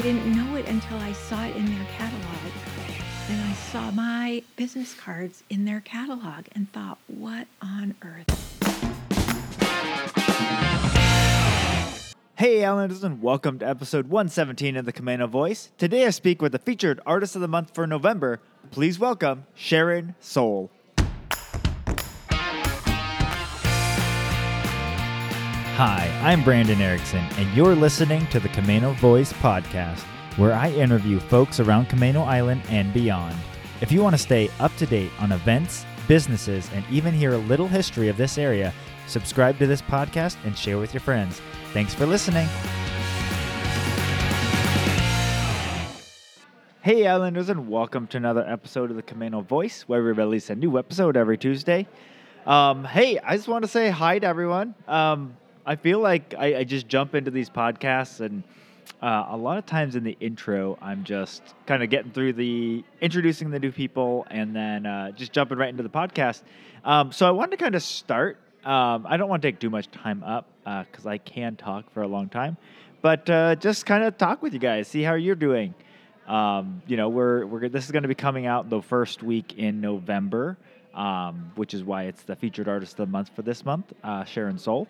I didn't know it until I saw it in their catalog. And I saw my business cards in their catalog and thought, what on earth? Hey, Islanders, and welcome to episode 117 of the Camano Voice. Today I speak with the featured artist of the month for November. Please welcome Sharyn Sowell. Hi, I'm Brandon Erickson, and you're listening to the Camano Voice podcast, where I interview folks around Camano Island and beyond. If you want to stay up to date on events, businesses, and even hear a little history of this area, subscribe to this podcast and share with your friends. Thanks for listening. Hey, Islanders, and welcome to another episode of the Camano Voice, where we release a new episode every Tuesday. Um, hey, I just want to say hi to everyone. Um, I feel like I, I, just jump into these podcasts, and uh, a lot of times in the intro, I'm just kind of getting through the introducing the new people, and then uh, just jumping right into the podcast. Um, so I wanted to kind of start. Um, I don't want to take too much time up because uh, I can talk for a long time, but uh, just kind of talk with you guys, see how you're doing. Um, you know, we're we're this is going to be coming out the first week in November, um, which is why it's the featured artist of the month for this month, uh, Sharyn Sowell.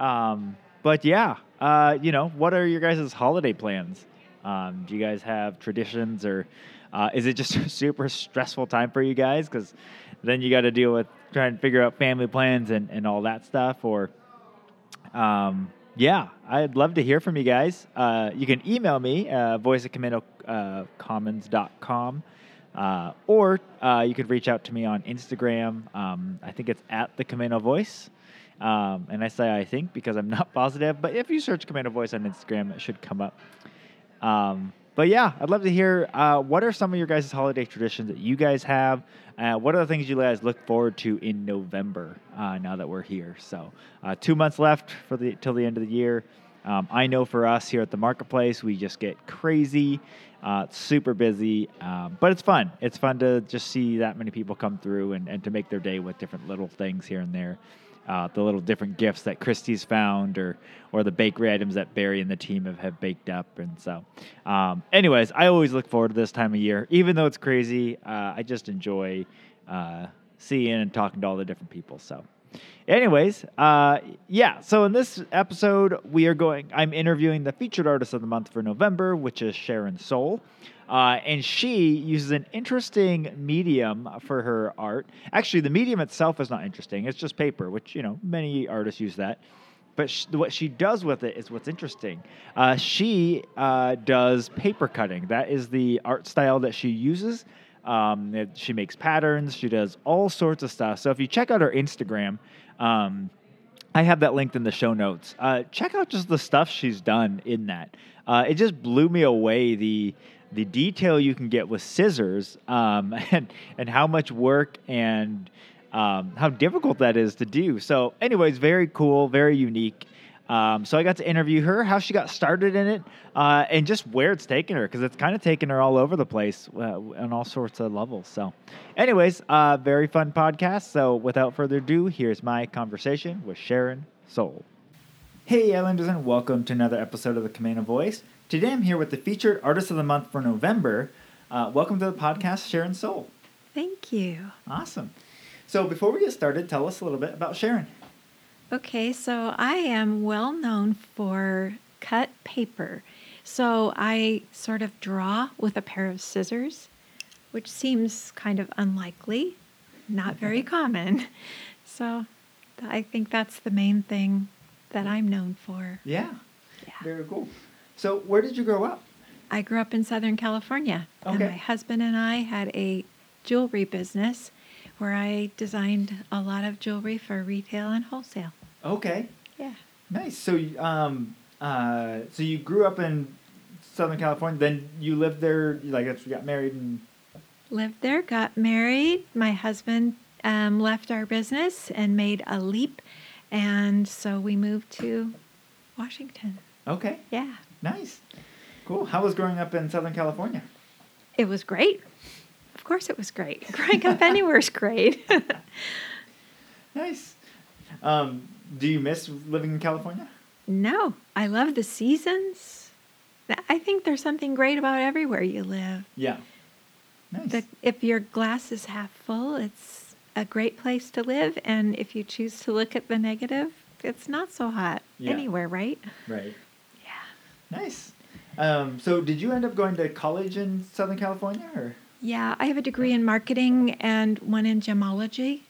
Um, but yeah, uh, you know, what are your guys' holiday plans? Um, do you guys have traditions, or uh, is it just a super stressful time for you guys? Because then you got to deal with trying to figure out family plans and, and all that stuff. Or, um, yeah, I'd love to hear from you guys. Uh, you can email me, uh, voice at camanocommons.com. Uh, or uh, you could reach out to me on Instagram. Um, I think it's at the Camano Voice. Um, and I say I think because I'm not positive, but if you search Camano Voice on Instagram, it should come up. Um, but yeah, I'd love to hear uh, what are some of your guys' holiday traditions that you guys have. Uh, what are the things you guys look forward to in November? Uh, now that we're here, so uh, two months left for the till the end of the year. Um, I know for us here at the marketplace, we just get crazy, uh, super busy, um, but it's fun. It's fun to just see that many people come through and, and to make their day with different little things here and there uh, the little different gifts that Christie's found, or or the bakery items that Barry and the team have, have baked up. And so, um, anyways, I always look forward to this time of year, even though it's crazy. Uh, I just enjoy uh, seeing and talking to all the different people. So. Anyways, uh, yeah. So in this episode, we are going. I'm interviewing the featured artist of the month for November, which is Sharyn Sowell. Uh, and she uses an interesting medium for her art. Actually, the medium itself is not interesting; it's just paper, which you know many artists use that. But sh- what she does with it is what's interesting. Uh, she uh, does paper cutting. That is the art style that she uses. Um, it, she makes patterns. She does all sorts of stuff. So if you check out her Instagram, um, I have that linked in the show notes. Uh, check out just the stuff she's done in that. Uh, it just blew me away the the detail you can get with scissors um, and and how much work and um, how difficult that is to do. So, anyways, very cool, very unique. Um, so I got to interview her, how she got started in it, uh, and just where it's taken her, because it's kind of taken her all over the place uh, on all sorts of levels. So, anyways, uh, very fun podcast. So, without further ado, here's my conversation with Sharyn Sowell. Hey, Islanders, and welcome to another episode of the Camano Voice. Today I'm here with the featured artist of the month for November. Uh, welcome to the podcast, Sharyn Sowell. Thank you. Awesome. So before we get started, tell us a little bit about Sharyn. Okay, so I am well known for cut paper. So I sort of draw with a pair of scissors, which seems kind of unlikely, not very common. So I think that's the main thing that I'm known for. Yeah. Yeah. Very cool. So, where did you grow up? I grew up in Southern California. Okay. And my husband and I had a jewelry business where I designed a lot of jewelry for retail and wholesale. Okay. Yeah. Nice. So, um, uh, so you grew up in Southern California. Then you lived there. Like, you got married and lived there. Got married. My husband um, left our business and made a leap, and so we moved to Washington. Okay. Yeah. Nice. Cool. How was growing up in Southern California? It was great. Of course, it was great. Growing up anywhere is great. nice. Um, do you miss living in California? No, I love the seasons. I think there's something great about everywhere you live. Yeah. Nice. The, if your glass is half full, it's a great place to live. And if you choose to look at the negative, it's not so hot Yeah. anywhere, right? right. Nice. Um, so, did you end up going to college in Southern California or Yeah, I have a degree in marketing and one in gemology,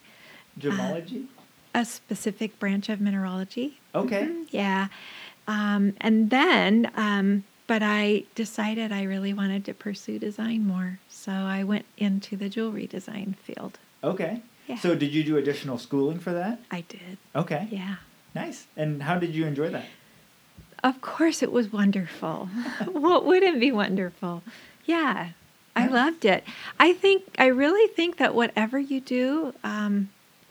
gemology? a specific branch of mineralogy. okay. Mhm, Yeah. Um, and then, um, but I decided I really wanted to pursue design more. So I went into the jewelry design field. Okay. Yeah. So, did you do additional schooling for that? I did. Okay. Yeah. Nice. And how did you enjoy that? Of course, it was wonderful. what wouldn't be wonderful? Yeah, I loved it. I think, I really think that whatever you do, um,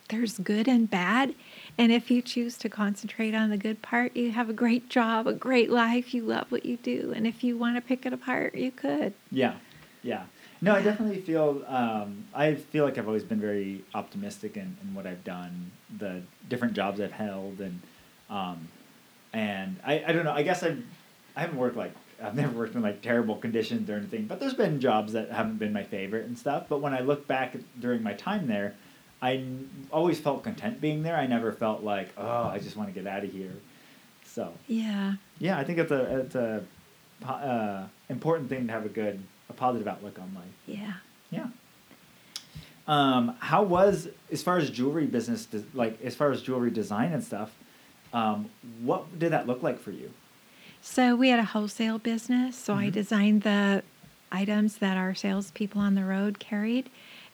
there's good and bad. And if you choose to concentrate on the good part, you have a great job, a great life. You love what you do. And if you want to pick it apart, you could. Yeah, yeah. No, I definitely feel. Um, I feel like I've always been very optimistic in, in what I've done, the different jobs I've held, and um, and I, I don't know. I guess I've I haven't worked like I've never worked in like terrible conditions or anything, but there's been jobs that haven't been my favorite and stuff. But when I look back during my time there, I n- always felt content being there. I never felt like oh I just want to get out of here. So Yeah. yeah, I think it's a it's a uh, important thing to have a good a positive outlook on life. Yeah. Yeah. Um, how was as far as jewelry business, like as far as jewelry design and stuff? Um, what did that look like for you? So we had a wholesale business. So I Mhm. designed the items that our salespeople on the road carried.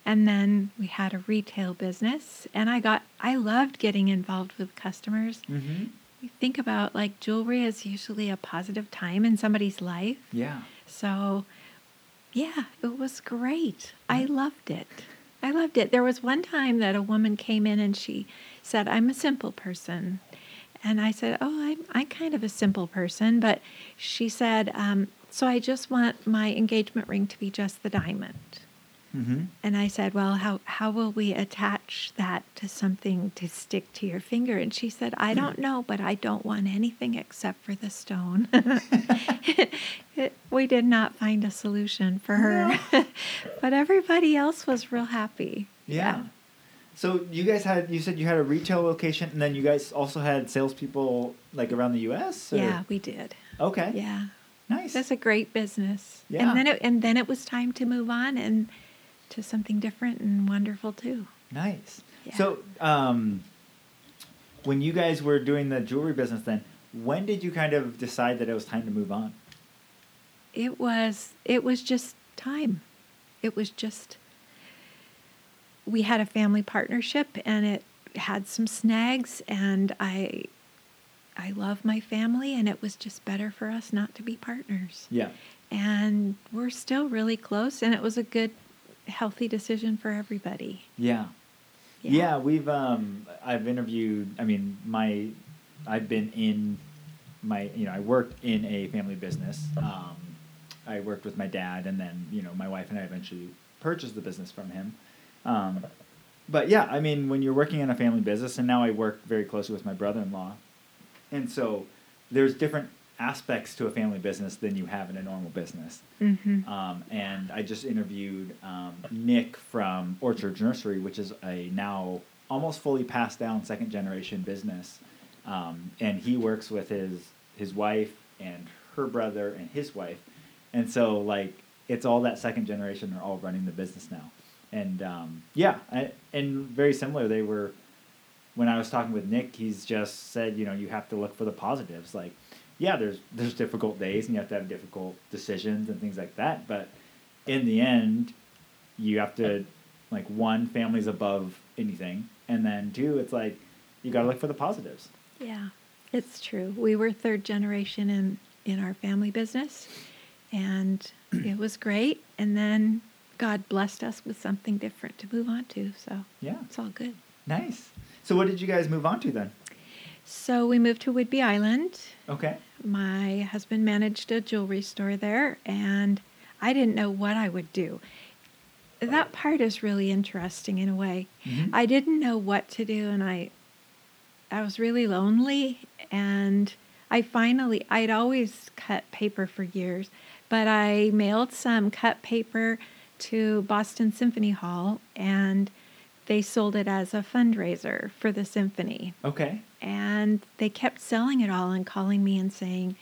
And then we had a retail business. And I got, I loved getting involved with customers. Mm-hmm. You think about like jewelry is usually a positive time in somebody's life. Yeah. So yeah, it was great. I loved it. I loved it. There was one time that a woman came in and she said, I'm a simple person. And I said, Oh, I'm, I'm kind of a simple person. But she said, um, So I just want my engagement ring to be just the diamond. Mm-hmm. And I said, Well, how, how will we attach that to something to stick to your finger? And she said, I don't know, but I don't want anything except for the stone. we did not find a solution for her, but everybody else was real happy. Yeah. So you guys had you said you had a retail location, and then you guys also had salespeople like around the U.S. or- Yeah, we did. Okay. Yeah. Nice. That's a great business. Yeah. And then it, and then it was time to move on and to something different and wonderful too. Nice. Yeah. So, um, when you guys were doing the jewelry business, then when did you kind of decide that it was time to move on? it was it was just time it was just we had a family partnership and it had some snags and i i love my family and it was just better for us not to be partners Yeah. and we're still really close and it was a good healthy decision for everybody Yeah. Yeah, we've um I've interviewed I mean my I've been in my you know, I worked in a family business. Um I worked with my dad and then, you know, my wife and I eventually purchased the business from him. Um but yeah, I mean when you're working in a family business and now I work very closely with my brother-in-law. And so there's different aspects to a family business than you have in a normal business. mm-hmm. Um, and I just interviewed um, Nick from Orchard Nursery, which is a now almost fully passed down second generation business. Um, and he works with his his wife and her brother and his wife, and so like it's all that second generation are all running the business now. And um, yeah, I, and very similar. They were when I was talking with Nick. He's just said, you know, you have to look for the positives. Like, yeah, there's there's difficult days and you have to have difficult decisions and things like that. But in the end, you have to like one, family's above anything, and then two, it's like you got to look for the positives. Yeah, it's true. We were third generation in in our family business, and it was great. And then God blessed us with something different to move on to. So Yeah, it's all good. nice. So what did you guys move on to then? So we moved to Whidbey Island. Okay. My husband managed a jewelry store there, and I didn't know what I would do. That part is really interesting in a way. Mhm. I didn't know what to do, and I, I was really lonely, and I finally, I'd always cut paper for years, but I mailed some cut paper to Boston Symphony Hall and they sold it as a fundraiser for the symphony. Okay. And they kept selling it all and calling me and saying,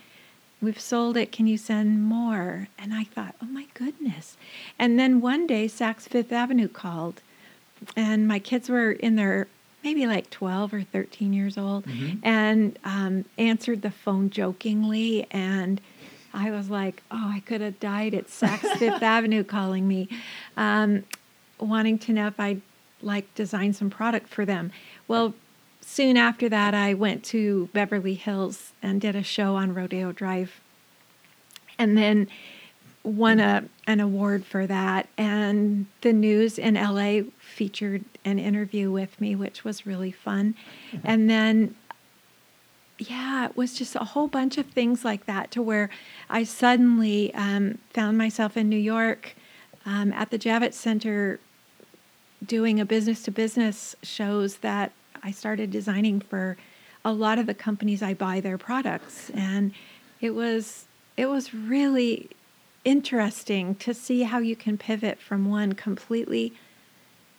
We've sold it. Can you send more? And I thought, Oh my goodness. And then one day, Saks Fifth Avenue called, and my kids were in their maybe like 12 or 13 years old Mhm. and um, answered the phone jokingly. And I was like, Oh, I could have died at Saks Fifth Avenue calling me, um, wanting to know if I'd like design some product for them. Well, soon after that, I went to Beverly Hills and did a show on Rodeo Drive, and then won a an award for that. And the news in LA featured an interview with me, which was really fun. And then yeah, it was just a whole bunch of things like that to where I suddenly um, found myself in New York um, at the Javits Center doing a business to business shows that I started designing for a lot of the companies I buy their products. And it was it was really interesting to see how you can pivot from one completely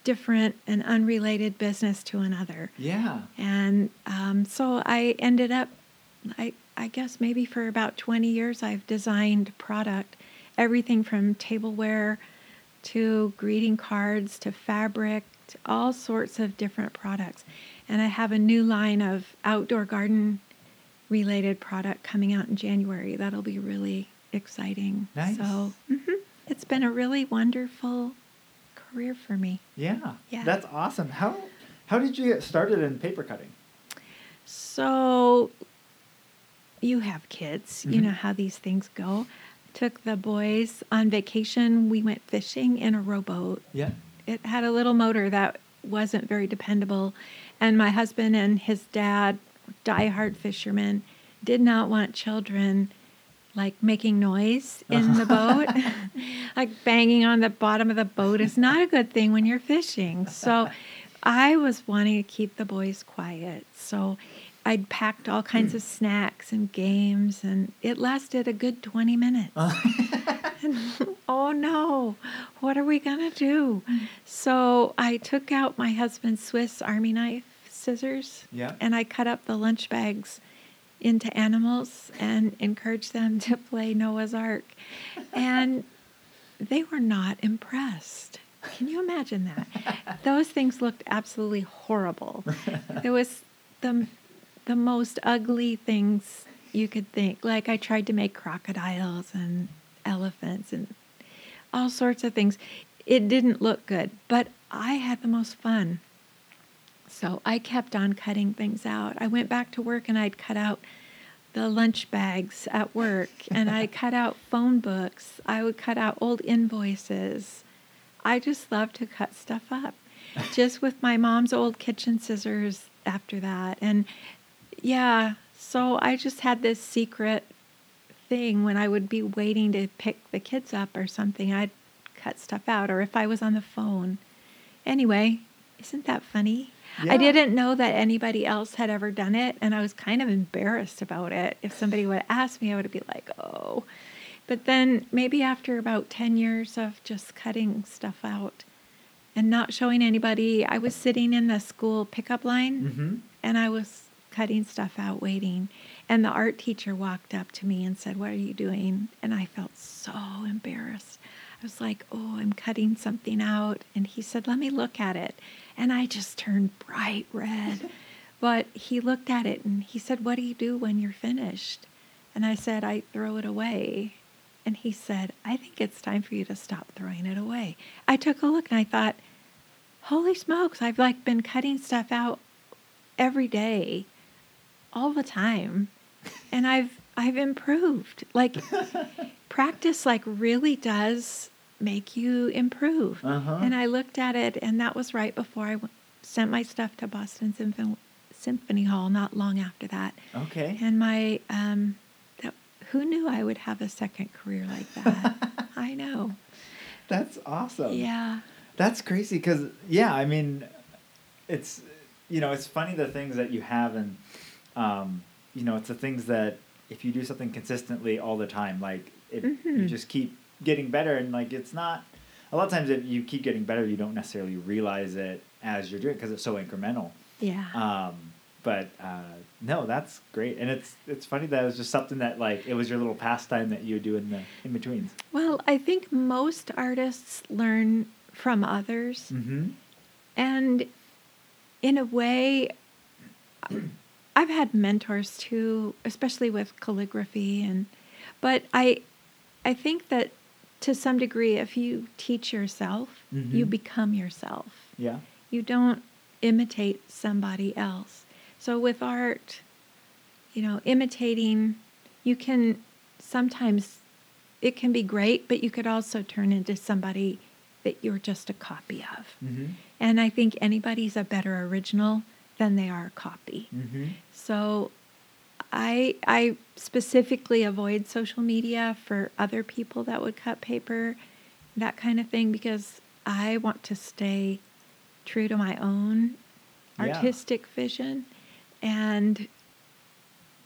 different and unrelated business to another Yeah. and um, so I ended up, I, I guess maybe for about 20 years, I've designed product, everything from tableware to greeting cards to fabric, to all sorts of different products. And I have a new line of outdoor garden related product coming out in January. That'll be really exciting. Nice. So mhm, it's been a really wonderful career for me. Yeah. Yeah. That's awesome. How how did you get started in paper cutting? So you have kids, you Mhm. know how these things go. Took the boys on vacation. We went fishing in a rowboat. Yeah. It had a little motor that wasn't very dependable. And my husband and his dad, diehard fishermen, did not want children like making noise in uh-huh. the boat. like banging on the bottom of the boat is not a good thing when you're fishing. So I was wanting to keep the boys quiet. So I'd packed all kinds of snacks and games, and it lasted a good 20 minutes. And, oh no, what are we going to do? So I took out my husband's Swiss Army knife scissors Yeah. and I cut up the lunch bags into animals and encouraged them to play Noah's Ark. And they were not impressed. Can you imagine that? Those things looked absolutely horrible. It was the the most ugly things you could think. Like I tried to make crocodiles and elephants and all sorts of things. It didn't look good, but I had the most fun. So I kept on cutting things out. I went back to work and I'd cut out the lunch bags at work and I cut out phone books. I would cut out old invoices. I just love to cut stuff up. just with my mom's old kitchen scissors after that. And yeah, so I just had this secret thing when I would be waiting to pick the kids up or something, I'd cut stuff out, or if I was on the phone. Anyway, isn't that funny? Yeah. I didn't know that anybody else had ever done it, and I was kind of embarrassed about it. If somebody would ask me, I would be like, oh. But then maybe after about 10 years of just cutting stuff out and not showing anybody, I was sitting in the school pickup line Mm-hmm. and I was cutting stuff out waiting. And the art teacher walked up to me and said, What are you doing? And I felt so embarrassed. Was like, Oh, I'm cutting something out. And he said, Let me look at it. And I just turned bright red. but he looked at it and he said, What do you do when you're finished? And I said, I throw it away. And he said, I think it's time for you to stop throwing it away. I took a look and I thought, Holy smokes, I've like been cutting stuff out every day all the time and i've i've improved like practice like really does make you improve Uh-huh. and i looked at it and that was right before i w- sent my stuff to boston Symphony, symphony hall not long after that Okay. and my um that, who knew i would have a second career like that i know That's awesome. yeah That's crazy because yeah, I mean, it's you know it's funny the things that you have and um, you know, it's the things that if you do something consistently all the time, like it, you Mhm. just keep getting better, and like it's not. A lot of times, if you keep getting better, you don't necessarily realize it as you're doing because it's so incremental. Yeah. Um, but uh, no, that's great, and it's it's funny that it was just something that like it was your little pastime that you would do in the in betweens. well, I think most artists learn from others. Mm-hmm. And in a way, I've had mentors too, especially with calligraphy and but I I think that to some degree if you teach yourself, you Mhm. become yourself. Yeah. You don't imitate somebody else. So with art, you know, imitating you can sometimes it can be great, but you could also turn into somebody that you're just a copy of. Mm-hmm. And I think anybody's a better original than they are a copy. Mm-hmm. So I I specifically avoid social media for other people that would cut paper, that kind of thing because I want to stay true to my own Yeah. artistic vision and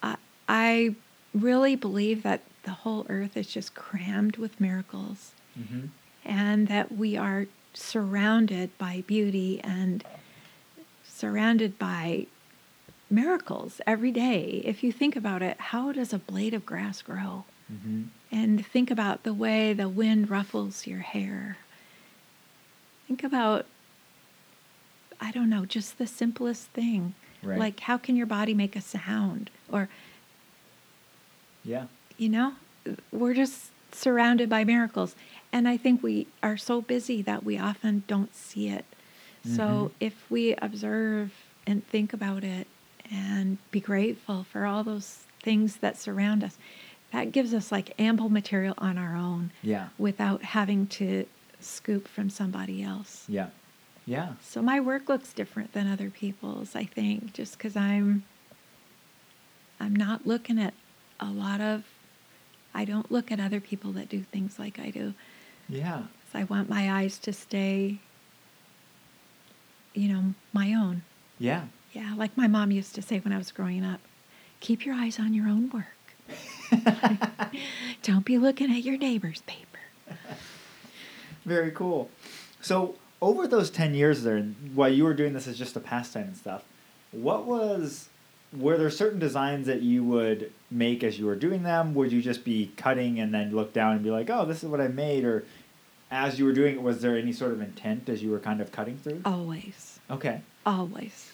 I I really believe that the whole earth is just crammed with miracles Mm-hmm. and that we are surrounded by beauty and surrounded by miracles every day. If you think about it, how does a blade of grass grow? Mm-hmm. And think about the way the wind ruffles your hair. Think about, I don't know, just the simplest thing. Right. Like, how can your body make a sound? Or, Yeah. you know, we're just surrounded by miracles. And I think we are so busy that we often don't see it. So Mhm. if we observe and think about it and be grateful for all those things that surround us, that gives us like ample material on our own Yeah. without having to scoop from somebody else. Yeah. Yeah. So my work looks different than other people's, I think, just because I'm I'm not looking at a lot of I don't look at other people that do things like I do. Yeah. I want my eyes to stay, you know, my own. Yeah. Yeah, like my mom used to say when I was growing up, keep your eyes on your own work. Don't be looking at your neighbor's paper. Very cool. So over those ten years there, while you were doing this as just a pastime and stuff, what was were there certain designs that you would make as you were doing them? Would you just be cutting and then look down and be like, "Oh, this is what I made," or as you were doing it, was there any sort of intent as you were kind of cutting through? Always. Okay. always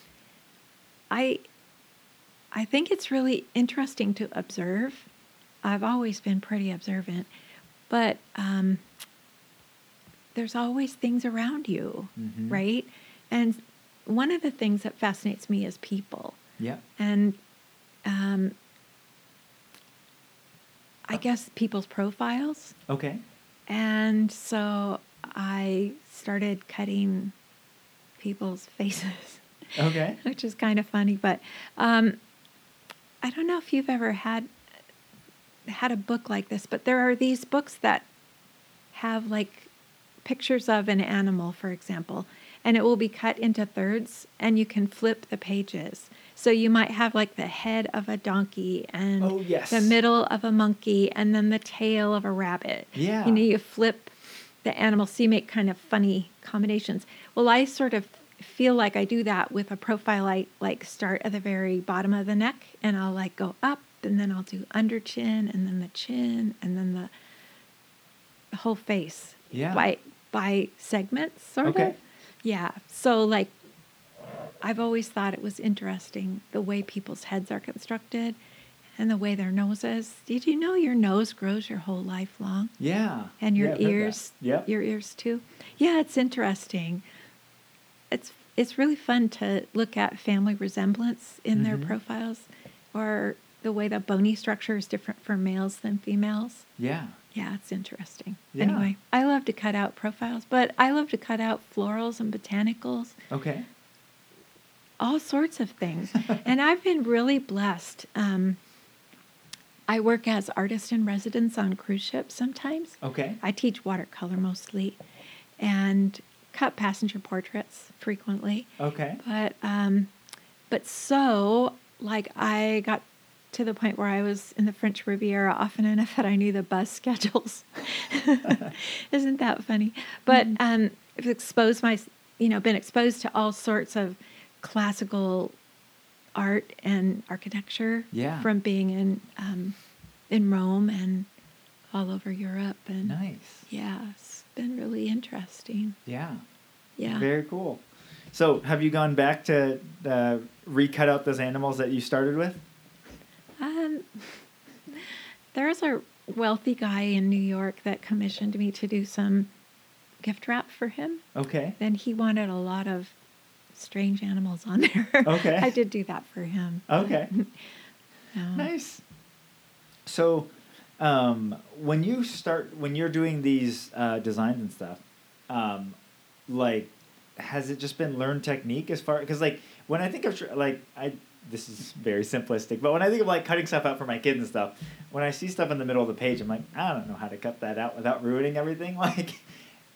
i i think it's really interesting to observe i've always been pretty observant but um, there's always things around you Mhm. right and one of the things that fascinates me is people Yeah. and um, i guess people's profiles Okay. and so i started cutting people's faces Okay. which is kind of funny. But um, I don't know if you've ever had had a book like this, but there are these books that have like pictures of an animal, for example, and it will be cut into thirds, and you can flip the pages. So you might have like the head of a donkey and Oh, yes. the middle of a monkey, and then the tail of a rabbit. Yeah. You know, you flip the animal, so you make kind of funny combinations. Well, I sort of feel like I do that with a profile. I like start at the very bottom of the neck, and I'll like go up, and then I'll do under chin, and then the chin, and then the, the whole face. Yeah. By by segments, sort Okay. of. Yeah. So like, I've always thought it was interesting the way people's heads are constructed, and the way their noses. Did you know your nose grows your whole life long? Yeah. and your Yeah, I've heard that. ears Yep. your ears too yeah it's interesting it's it's really fun to look at family resemblance in their Mhm. profiles or the way the bony structure is different for males than females Yeah. yeah it's interesting Yeah. anyway i love to cut out profiles but i love to cut out florals and botanicals Okay. all sorts of things. and I've been really blessed. Um, I work as artist in residence on cruise ships sometimes. Okay. I teach watercolor mostly and cut passenger portraits frequently. Okay. But um, but so like I got to the point where I was in the French Riviera often enough that I knew the bus schedules. Isn't that funny? But Mm-hmm. um, I've exposed my, you know, been exposed to all sorts of classical art and architecture Yeah. from being in um, in Rome and all over Europe. And Nice. it's been really interesting. Yeah. Yeah. Very cool. So, have you gone back to uh, recut out those animals that you started with? Um, there's a wealthy guy in New York that commissioned me to do some gift wrap for him. Okay. And he wanted a lot of strange animals on there. Okay. I did do that for him. Okay. Um, nice. So, um, when you start, when you're doing these uh, designs and stuff, um, like, has it just been learned technique as far? Because like when I think of like I, this is very simplistic, but when I think of like cutting stuff out for my kids and stuff, when I see stuff in the middle of the page, I'm like, I don't know how to cut that out without ruining everything. Like,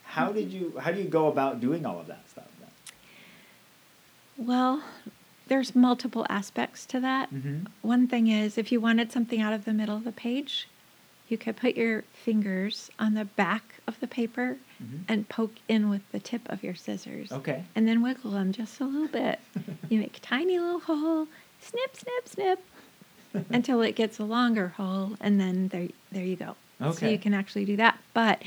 how did you? How do you go about doing all of that stuff? Well, there's multiple aspects to that. Mm-hmm. One thing is if you wanted something out of the middle of the page, you could put your fingers on the back of the paper Mhm. and poke in with the tip of your scissors. Okay. And then wiggle them just a little bit. you make a tiny little hole, snip, snip, snip, until it gets a longer hole, and then there, there you go. Okay. So you can actually do that. But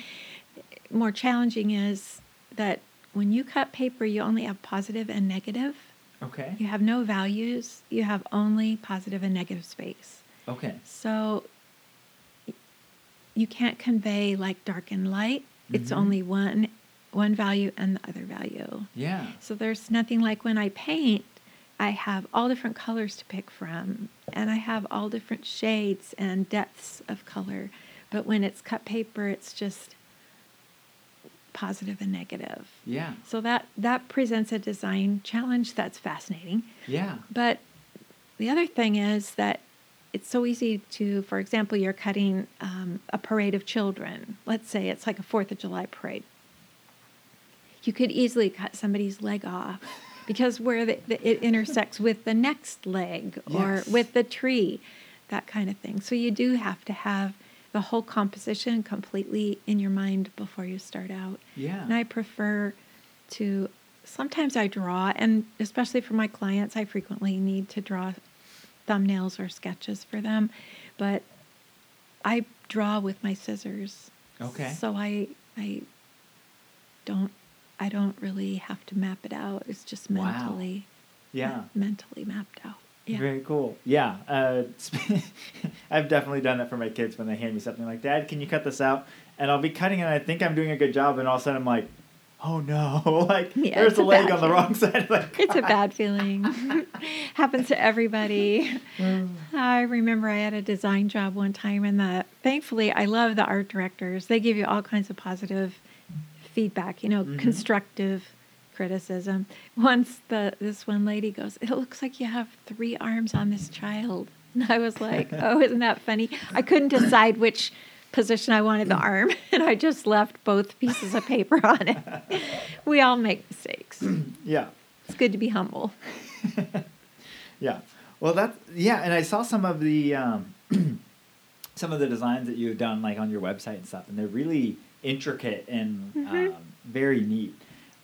more challenging is that when you cut paper, you only have positive and negative. Okay. You have no values. You have only positive and negative space. Okay. So you can't convey like dark and light. It's Mhm. only one one value and the other value. Yeah. So there's nothing like when I paint, I have all different colors to pick from and I have all different shades and depths of color. But when it's cut paper, it's just positive and negative. Yeah. So that that presents a design challenge that's fascinating. Yeah. But the other thing is that it's so easy to, for example, you're cutting um, a parade of children. Let's say it's like a Fourth of July parade. You could easily cut somebody's leg off because where the, the, it intersects with the next leg or Yes. with the tree, that kind of thing. So you do have to have the whole composition completely in your mind before you start out. Yeah. And I prefer to, sometimes I draw, and especially for my clients, I frequently need to draw thumbnails or sketches for them. But I draw with my scissors. Okay. So I, I don't, I don't really have to map it out. It's just mentally. Wow. Yeah. mentally mapped out. Yeah. Very cool. Yeah. Uh, I've definitely done that for my kids when they hand me something like, Dad, can you cut this out? And I'll be cutting it and I think I'm doing a good job. And all of a sudden I'm like, oh no, like Yeah, there's a a leg on the wrong side. Like, It's a bad feeling. Happens to everybody. I remember I had a design job one time, and the thankfully I love the art directors. They give you all kinds of positive feedback, you know, Mhm. constructive criticism. Once the this one lady goes, "It looks like you have three arms on this child," and I was like, "Oh, isn't that funny?" I couldn't decide which position I wanted the arm, and I just left both pieces of paper on it. We all make mistakes. yeah. It's good to be humble. Yeah. Well, that's yeah, and I saw some of the um, some of the designs that you've done like on your website and stuff, and they're really intricate and Mhm. um, very neat.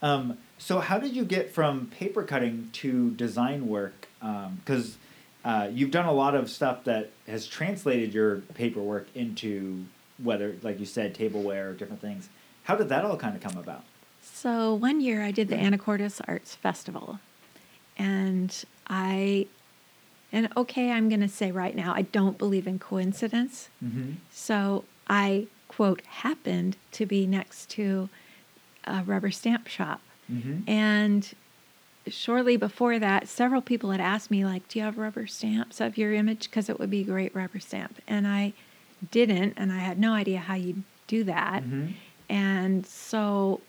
Um, so, how did you get from paper cutting to design work? Because uh, you've done a lot of stuff that has translated your paperwork into whether, like you said, tableware or different things. How did that all kind of come about? So one year I did the Anacortes Arts Festival, and I, and okay, I'm going to say right now, I don't believe in coincidence. Mm-hmm. So I quote happened to be next to a rubber stamp shop, Mm-hmm. and shortly before that, several people had asked me like, "Do you have rubber stamps of your image? Because it would be a great rubber stamp." And I didn't, and I had no idea how you do that. Mm-hmm. And so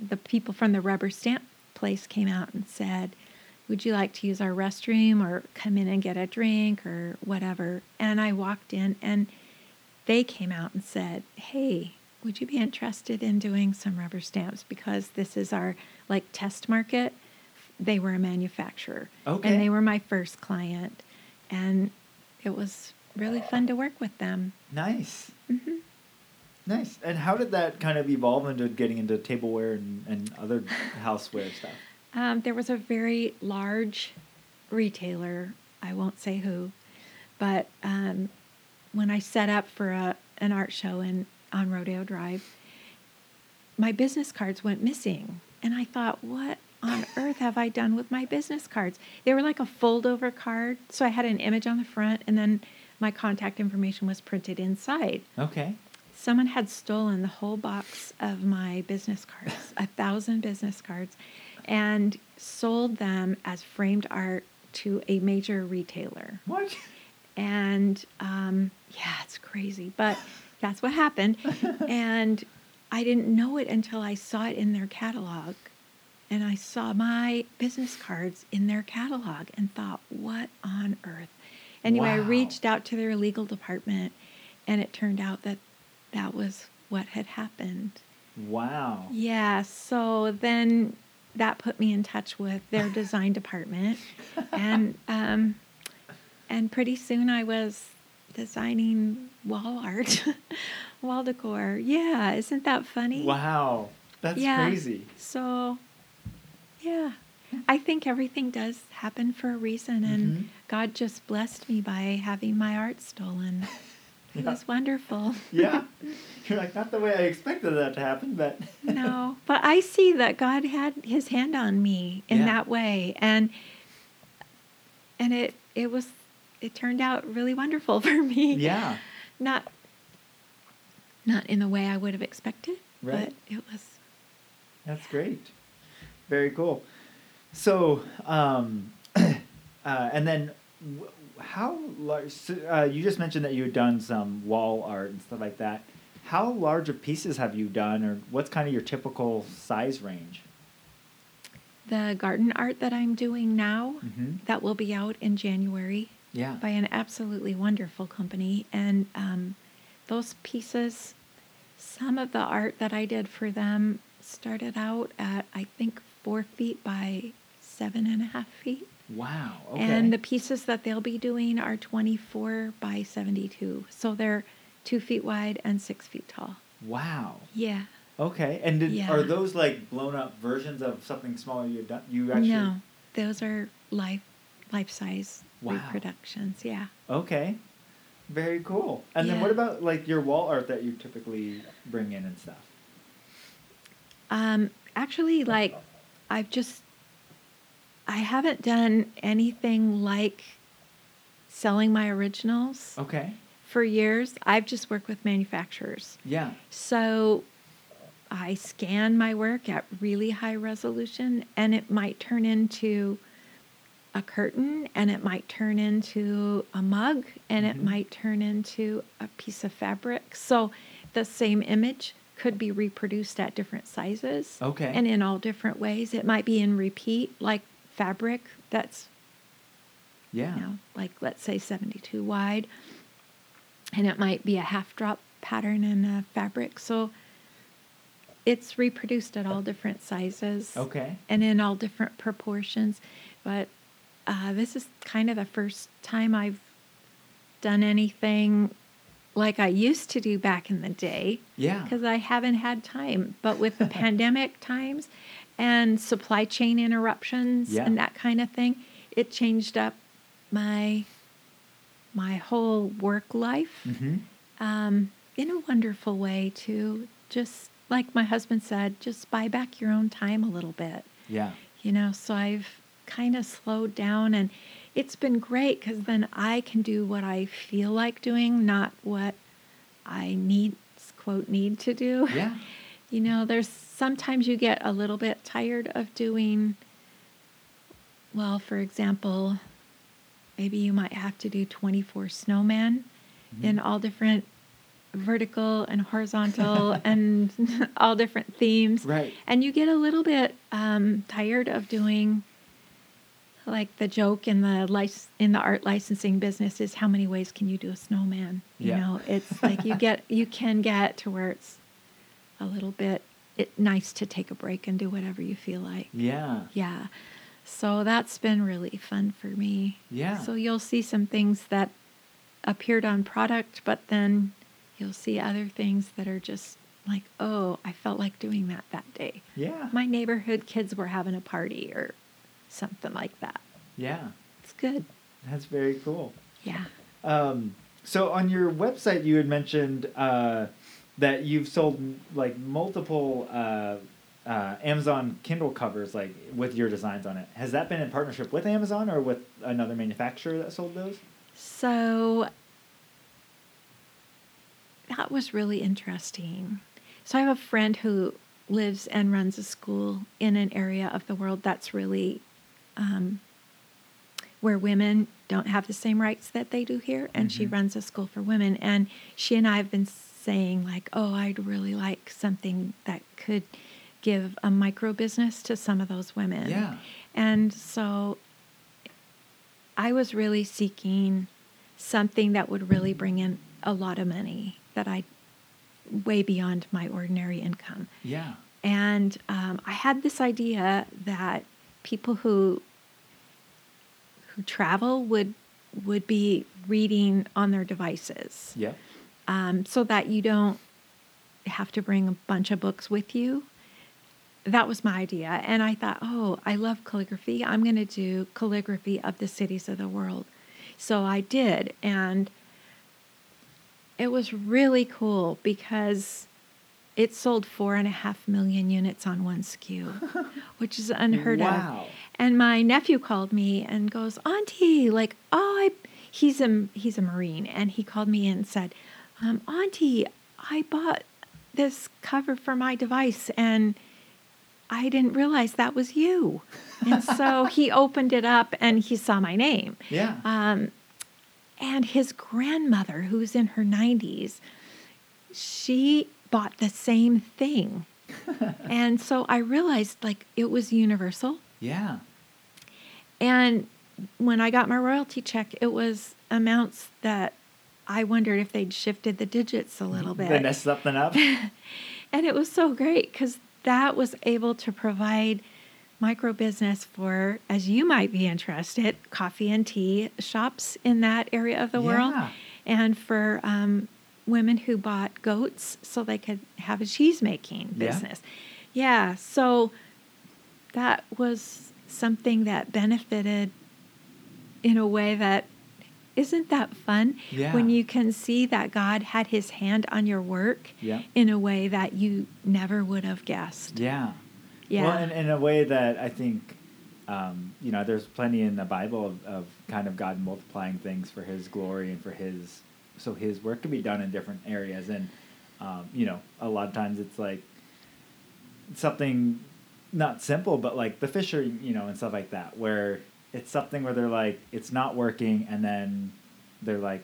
the people from the rubber stamp place came out and said, Would you like to use our restroom or come in and get a drink or whatever? And I walked in and they came out and said, Hey, would you be interested in doing some rubber stamps? Because this is our like test market. They were a manufacturer. Okay. And they were my first client. And it was really fun to work with them. Nice. hmm Nice. And how did that kind of evolve into getting into tableware and, and other houseware stuff? Um, there was a very large retailer, I won't say who, but um, when I set up for a, an art show in on Rodeo Drive, my business cards went missing. And I thought, what on earth have I done with my business cards? They were like a fold over card. So I had an image on the front, and then my contact information was printed inside. Okay. Someone had stolen the whole box of my business cards, a thousand business cards, and sold them as framed art to a major retailer. What? And um, yeah, it's crazy, but that's what happened. and I didn't know it until I saw it in their catalog. And I saw my business cards in their catalog and thought, what on earth? Anyway, I reached out to their legal department, and it turned out that that was what had happened. Wow. Yeah, so then that put me in touch with their design department, and um, and pretty soon I was designing wall art, wall decor. Yeah, isn't that funny? Wow. That's Yeah. crazy. So, yeah, I think everything does happen for a reason, and Mhm. God just blessed me by having my art stolen. It Yeah. was wonderful. Yeah. You're like, not the way I expected that to happen, but. no, but I see that God had His hand on me in Yeah. that way, and and it it was it turned out really wonderful for me. Yeah. not not in the way I would have expected, Right. but it was. That's great. Very cool. So, um, uh, and then w- how large? So, uh, you just mentioned that you had done some wall art and stuff like that. How large of pieces have you done, or what's kind of your typical size range? The garden art that I'm doing now, Mm-hmm. that will be out in January Yeah. by an absolutely wonderful company. And um, those pieces, some of the art that I did for them started out at, I think, four feet by seven and a half feet. Wow. Okay. And the pieces that they'll be doing are 24 by 72. So they're two feet wide and six feet tall. wow. Yeah. Okay. And did, Yeah. are those like blown up versions of something smaller you've done? You actually. No, those are life life size Wow. reproductions. Yeah. Okay. Very cool. And then what about like your wall art that you typically bring in and stuff? Um, actually, like, I've just, I haven't done anything like selling my originals Okay. for years. I've just worked with manufacturers. Yeah. So I scan my work at really high resolution, and it might turn into a curtain, and it might turn into a mug, and it Mhm. might turn into a piece of fabric. So the same image could be reproduced at different sizes Okay. and in all different ways. It might be in repeat, like fabric that's yeah. you know, like let's say 72 wide, and it might be a half drop pattern in a fabric. So it's reproduced at all different sizes Okay. and in all different proportions. But uh, this is kind of the first time I've done anything like I used to do back in the day Yeah. because I haven't had time. But with the pandemic times and supply chain interruptions Yeah. and that kind of thing, it changed up my my whole work life Mm-hmm. um, in a wonderful way to Just like my husband said, just buy back your own time a little bit. Yeah. You know, so I've kind of slowed down and it's been great because then I can do what I feel like doing, not what I need, quote, need to do. Yeah. You know, there's sometimes you get a little bit tired of doing, well, for example, maybe you might have to do 24 snowmen in all different vertical and horizontal and all different themes. Right. And you get a little bit um, tired of doing like the joke in the lic- in the art licensing business is how many ways can you do a snowman? You Yeah. know, it's like you get you can get to where it's a little bit it nice to take a break and do whatever you feel like. Yeah. Yeah. So that's been really fun for me. Yeah. So you'll see some things that appeared on product, but then you'll see other things that are just like, oh, I felt like doing that that day. Yeah. My neighborhood kids were having a party or something like that. yeah. It's good. That's very cool. Yeah. Um, so on your website, you had mentioned uh, that you've sold like multiple uh, uh, Amazon Kindle covers, like with your designs on it. Has that been in partnership with Amazon or with another manufacturer that sold those? So that was really interesting. So I have a friend who lives and runs a school in an area of the world that's really um, where women don't have the same rights that they do here, and she Mhm. runs a school for women. And she and I have been saying like, oh, I'd really like something that could give a micro business to some of those women. Yeah. And so I was really seeking something that would really bring in a lot of money that I way beyond my ordinary income. Yeah. And um, I had this idea that people who who travel would would be reading on their devices, Yeah. um, so that you don't have to bring a bunch of books with you. That was my idea, and I thought, oh, I love calligraphy. I'm going to do calligraphy of the cities of the world. So I did, and it was really cool because it sold four and a half million units on one SKU, which is unheard Wow. of. And my nephew called me and goes, "Auntie, like, oh, I, he's a he's a Marine, and he called me and said, um, Auntie, I bought this cover for my device, and I didn't realize that was you." And so he opened it up and he saw my name. Yeah. Um, and his grandmother, who's in her 90s, she bought the same thing. and so I realized like it was universal. yeah. And when I got my royalty check, it was amounts that I wondered if they'd shifted the digits a little bit. They messed something up. And it was so great because that was able to provide micro business for, as you might be interested, coffee and tea shops in that area of the world, and for um, women who bought goats so they could have a cheese making business. Yeah, so that was something that benefited in a way that isn't that fun Yeah. when you can see that God had his hand on your work Yeah. in a way that you never would have guessed. Yeah. Yeah. Well, and in a way that I think, um, you know, there's plenty in the Bible of, of kind of God multiplying things for His glory and for His, so His work can be done in different areas. And, um, you know, a lot of times it's like something not simple, but like the fisher, you know, and stuff like that, where it's something where they're like, it's not working, and then they're like,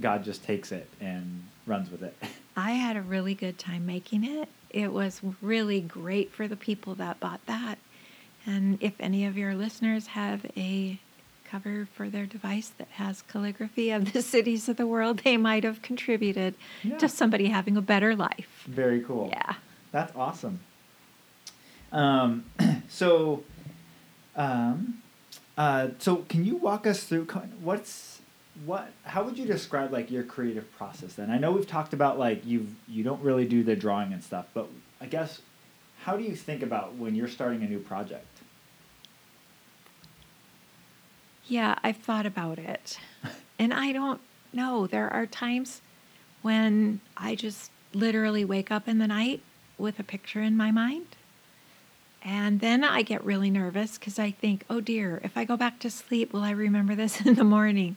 God just takes it and runs with it. I had a really good time making it. It was really great for the people that bought that. And if any of your listeners have a cover for their device that has calligraphy of the cities of the world, they might have contributed Yeah. to somebody having a better life. Very cool. Yeah. That's awesome. Um, so, um, uh, so can you walk us through what's what? How would you describe like your creative process? Then I know we've talked about like you you don't really do the drawing and stuff, but I guess how do you think about when you're starting a new project? Yeah, I've thought about it. and I don't know. There are times when I just literally wake up in the night with a picture in my mind. And then I get really nervous because I think, oh dear, if I go back to sleep, will I remember this in the morning?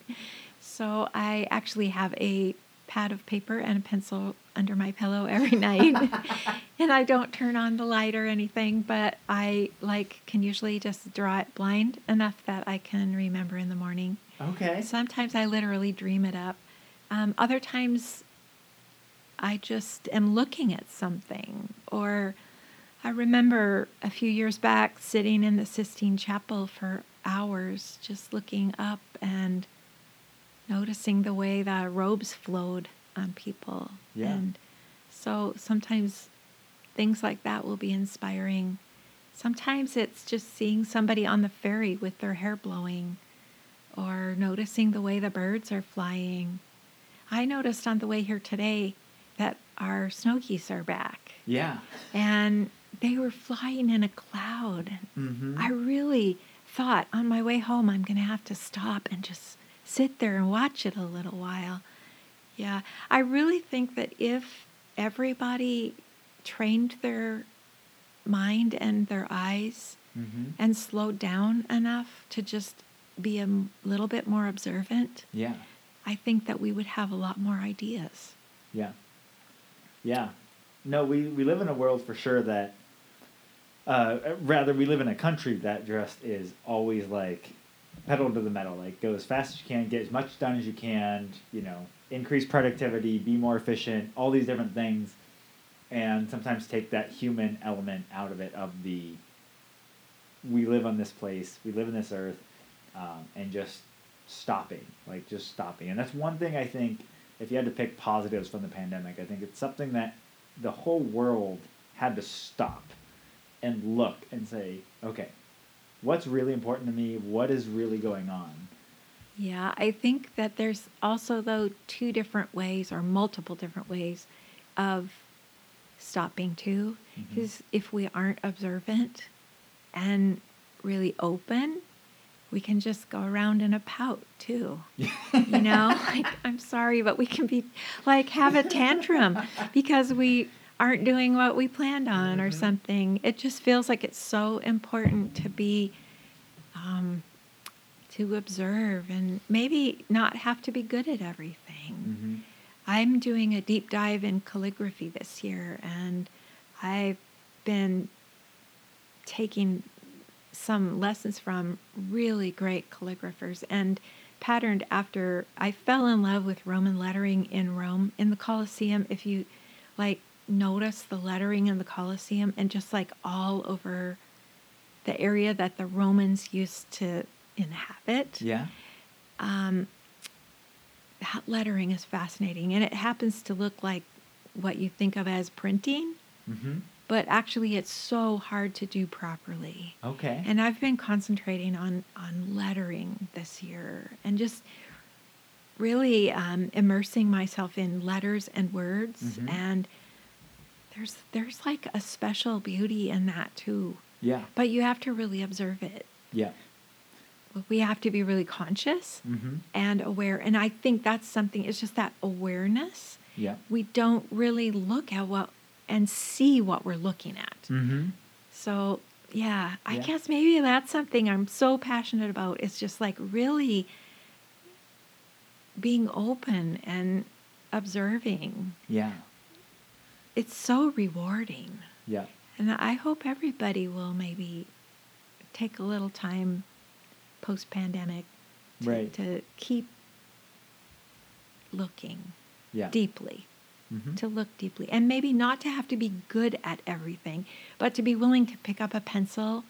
So I actually have a pad of paper and a pencil under my pillow every night. and I don't turn on the light or anything, but I like can usually just draw it blind enough that I can remember in the morning. Okay. Sometimes I literally dream it up. Um, other times I just am looking at something. Or I remember a few years back sitting in the Sistine Chapel for hours just looking up and noticing the way the robes flowed on people. Yeah. And so sometimes things like that will be inspiring. Sometimes it's just seeing somebody on the ferry with their hair blowing or noticing the way the birds are flying. I noticed on the way here today that our snow geese are back Yeah. and they were flying in a cloud. Mm-hmm. I really thought on my way home I'm going to have to stop and just sit there and watch it a little while. Yeah, I really think that if everybody trained their mind and their eyes mm-hmm. and slowed down enough to just be a little bit more observant, Yeah. I think that we would have a lot more ideas. Yeah. Yeah. No, we, we live in a world for sure that, uh, rather, we live in a country that just is always like pedal to the metal. Like, go as fast as you can, get as much done as you can, you know, increase productivity, be more efficient, all these different things. And sometimes take that human element out of it, of the, we live on this place, we live in this earth, um, and just stopping, like just stopping. And that's one thing I think, if you had to pick positives from the pandemic, I think it's something that the whole world had to stop and look and say, okay, what's really important to me? What is really going on? Yeah, I think that there's also, though, two different ways or multiple different ways of stopping too. Mm-hmm. Because if we aren't observant and really open, we can just go around in a pout too. You know, like, I'm sorry, but we can be like have a tantrum because we aren't doing what we planned on or Mhm. something. It just feels like it's so important to be um, to observe and maybe not have to be good at everything. Mm-hmm. I'm doing a deep dive in calligraphy this year, and I've been taking some lessons from really great calligraphers and patterned after I fell in love with Roman lettering in Rome in the Colosseum. If you like notice the lettering in the Colosseum and just like all over the area that the Romans used to inhabit Yeah. um, that lettering is fascinating and it happens to look like what you think of as printing Mm-hmm. but actually it's so hard to do properly Okay. and i've been concentrating on on lettering this year and just really um, immersing myself in letters and words Mhm. and there's there's like a special beauty in that too yeah. but you have to really observe it Yeah. we have to be really conscious Mm-hmm. and aware. And I think that's something, it's just that awareness. Yeah. We don't really look at what and see what we're looking at. Mm-hmm. So, yeah, I Yeah. guess maybe that's something I'm so passionate about. It's just like really being open and observing. Yeah. It's so rewarding. Yeah. And I hope everybody will maybe take a little time post pandemic to, Right. to keep looking Yeah. deeply, Mm-hmm. to look deeply, and maybe not to have to be good at everything, but to be willing to pick up a pencil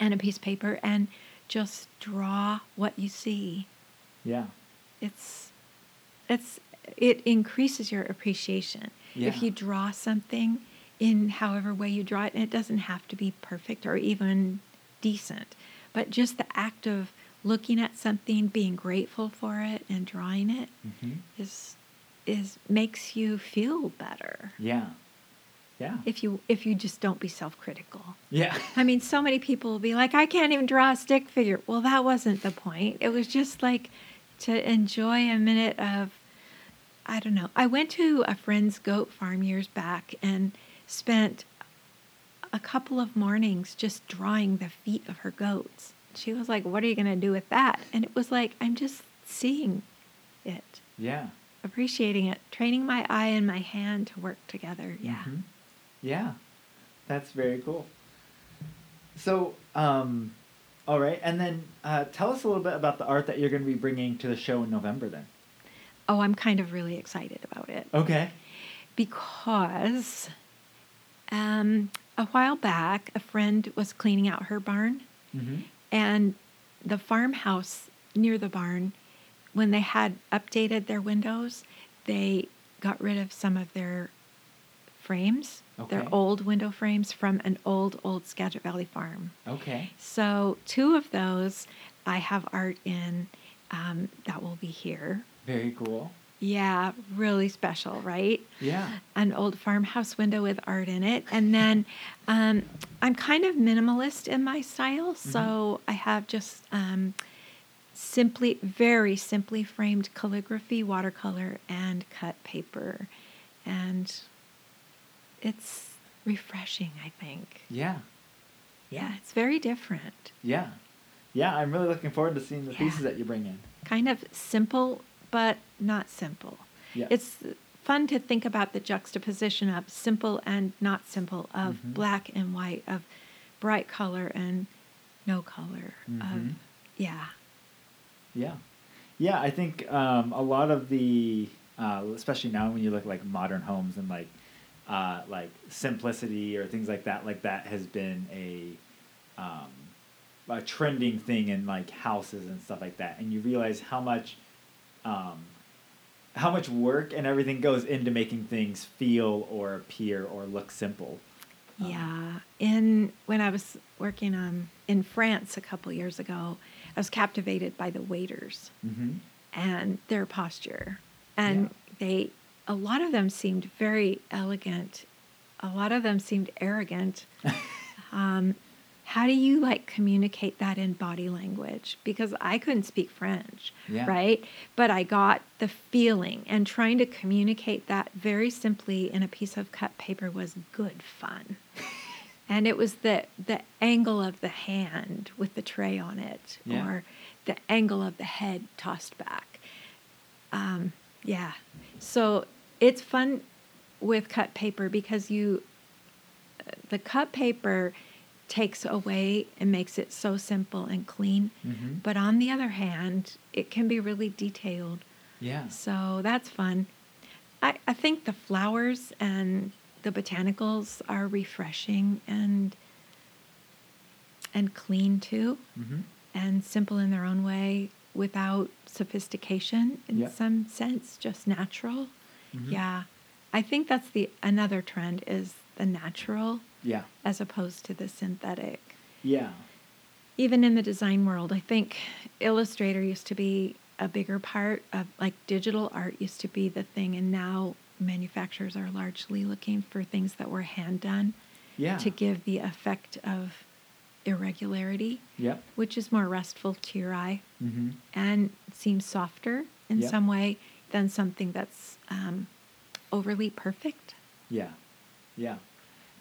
and a piece of paper and just draw what you see. Yeah. It's it's it increases your appreciation. Yeah. If you draw something in however way you draw it, and it doesn't have to be perfect or even decent, but just the act of looking at something, being grateful for it, and drawing it Mm-hmm. is is makes you feel better. Yeah. Yeah. If you if you just don't be self-critical. Yeah. I mean, so many people will be like, I can't even draw a stick figure. Well, that wasn't the point. It was just like to enjoy a minute of, I don't know. I went to a friend's goat farm years back and spent a couple of mornings just drawing the feet of her goats. She was like, What are you going to do with that? And it was like, I'm just seeing it, Yeah. appreciating it, training my eye and my hand to work together. Yeah. Mhm. Yeah. That's very cool. So, um, all right, and then uh, tell us a little bit about the art that you're going to be bringing to the show in November. Then. Oh, I'm kind of really excited about it. Okay. because um, a while back, a friend was cleaning out her barn, Mm-hmm. and the farmhouse near the barn, when they had updated their windows, they got rid of some of their frames, their old window frames from an old, old Skagit Valley farm. Okay. So, two of those I have art in um, that will be here. Very cool. Yeah, really special, right? Yeah. An old farmhouse window with art in it. And then um, I'm kind of minimalist in my style. So I have just um, simply, very simply framed calligraphy, watercolor, and cut paper. And it's refreshing, I think. Yeah. Yeah, it's very different. Yeah. Yeah, I'm really looking forward to seeing the Yeah. pieces that you bring in. Kind of simple, but not simple. Yeah. It's fun to think about the juxtaposition of simple and not simple, of Mhm. black and white, of bright color and no color. Mhm. Of yeah, Yeah, yeah. I think um, a lot of the, uh, especially now when you look like modern homes and like, uh, like simplicity or things like that, like that has been a, um, a trending thing in like houses and stuff like that, and you realize how much, um, how much work and everything goes into making things feel or appear or look simple. Um, yeah. In when I was working um, in France a couple years ago, I was captivated by the waiters. Mm-hmm. and their posture. And Yeah. they, a lot of them seemed very elegant. A lot of them seemed arrogant. um, how do you like communicate that in body language? Because I couldn't speak French, Yeah. right? But I got the feeling, and trying to communicate that very simply in a piece of cut paper was good fun. and it was the the angle of the hand with the tray on it, Yeah. or the angle of the head tossed back. Um, yeah, so it's fun with cut paper because you the cut paper takes away and makes it so simple and clean. Mhm. But on the other hand, it can be really detailed. Yeah. So that's fun. I, I think the flowers and the botanicals are refreshing and and clean too Mm-hmm. and simple in their own way without sophistication in Yep. some sense, just natural. Mhm. Yeah. I think that's the another trend is the natural Yeah. as opposed to the synthetic. Yeah. Even in the design world, I think Illustrator used to be a bigger part of like digital art used to be the thing and now manufacturers are largely looking for things that were hand done Yeah. to give the effect of irregularity, Yep. which is more restful to your eye Mm-hmm. and seems softer in Yep. some way than something that's um, overly perfect. Yeah, yeah,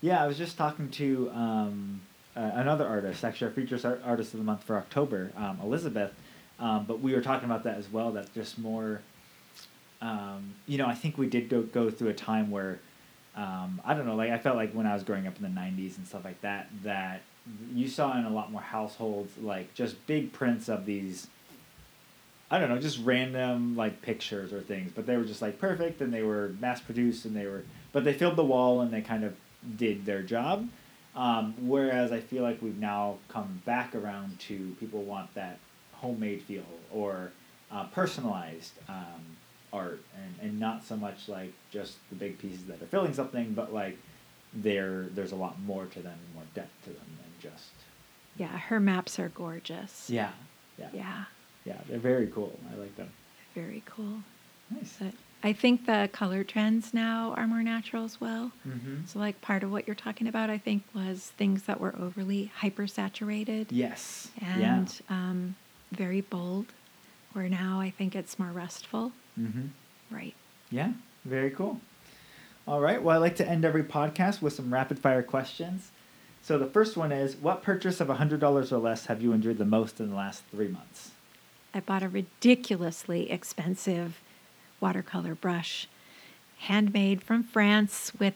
yeah. I was just talking to um, uh, another artist, actually, our features art- artist of the month for October, um, Elizabeth. Um, but we were talking about that as well. That just more, um, you know, I think we did go go through a time where, um, I don't know, like I felt like when I was growing up in the '90s and stuff like that, that you saw in a lot more households like just big prints of these I don't know, just random like pictures or things, but they were just like perfect and they were mass produced and they were, but they filled the wall and they kind of did their job. Um, whereas I feel like we've now come back around to people want that homemade feel or uh, personalized um, art and, and not so much like just the big pieces that are filling something, but like there there's a lot more to them and more depth to them than just Yeah, her maps are gorgeous. yeah yeah Yeah, yeah they're very cool. I like them. very cool. Nice. But I think the color trends now are more natural as well. Mm-hmm. So, like, part of what you're talking about, I think, was things that were overly hypersaturated Yes. and um, very bold, where now I think it's more restful. Mm-hmm. Right. Yeah. Very cool. All right. Well, I like to end every podcast with some rapid fire questions. So the first one is, what purchase of hundred dollars or less have you enjoyed the most in the last three months? I bought a ridiculously expensive watercolor brush, handmade from France with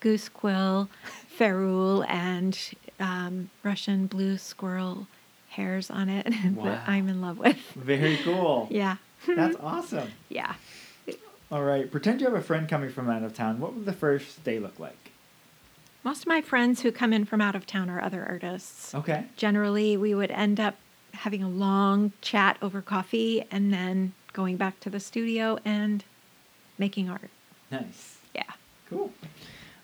goose quill, ferrule, and um, Russian blue squirrel hairs on it Wow. that I'm in love with. Very cool. Yeah. That's awesome. Yeah. All right. Pretend you have a friend coming from out of town. What would the first day look like? Most of my friends who come in from out of town are other artists. Okay. Generally, we would end up having a long chat over coffee and then going back to the studio and making art. Nice. Yeah. Cool.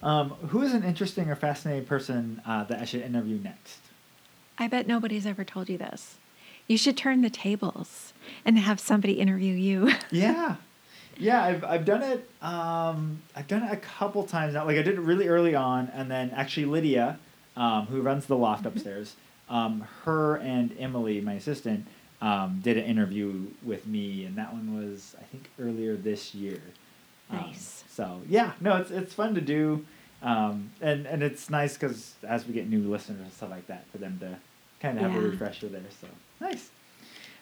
Um, who is an interesting or fascinating person uh, that I should interview next? I bet nobody's ever told you this. You should turn the tables and have somebody interview you. yeah yeah I've, I've done it um, i've done it a couple times now like i did it really early on and then actually lydia um, who runs the loft Mm-hmm. upstairs um, her and emily my assistant um, did an interview with me and that one was i think earlier this year Um, Nice. so yeah no it's, it's fun to do um, and, and it's nice because as we get new listeners and stuff like that for them to kind of have a refresher there so nice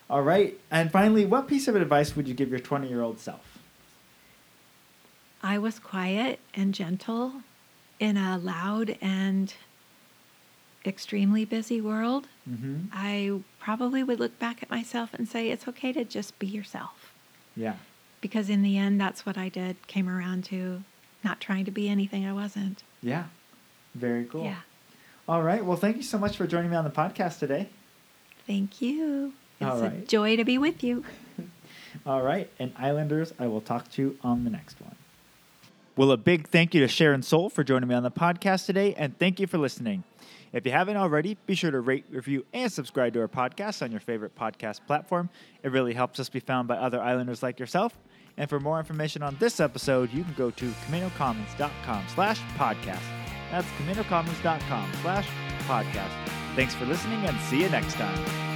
all right. And finally, what piece of advice would you give your 20 year old self? I was quiet and gentle in a loud and extremely busy world. Mm-hmm. I probably would look back at myself and say it's okay to just be yourself. Yeah. Because in the end, that's what I did, came around to not trying to be anything I wasn't. Yeah. Very cool. Yeah. All right. Well, thank you so much for joining me on the podcast today. Thank you. It's All a joy to be with you. All right. And Islanders, I will talk to you on the next one. Well, a big thank you to Sharyn Sowell for joining me on the podcast today, and thank you for listening. If you haven't already, be sure to rate, review, and subscribe to our podcast on your favorite podcast platform. It really helps us be found by other Islanders like yourself. And for more information on this episode, you can go to CamanoCommons.com slash podcast. That's CamanoCommons.com slash podcast. Thanks for listening, and see you next time.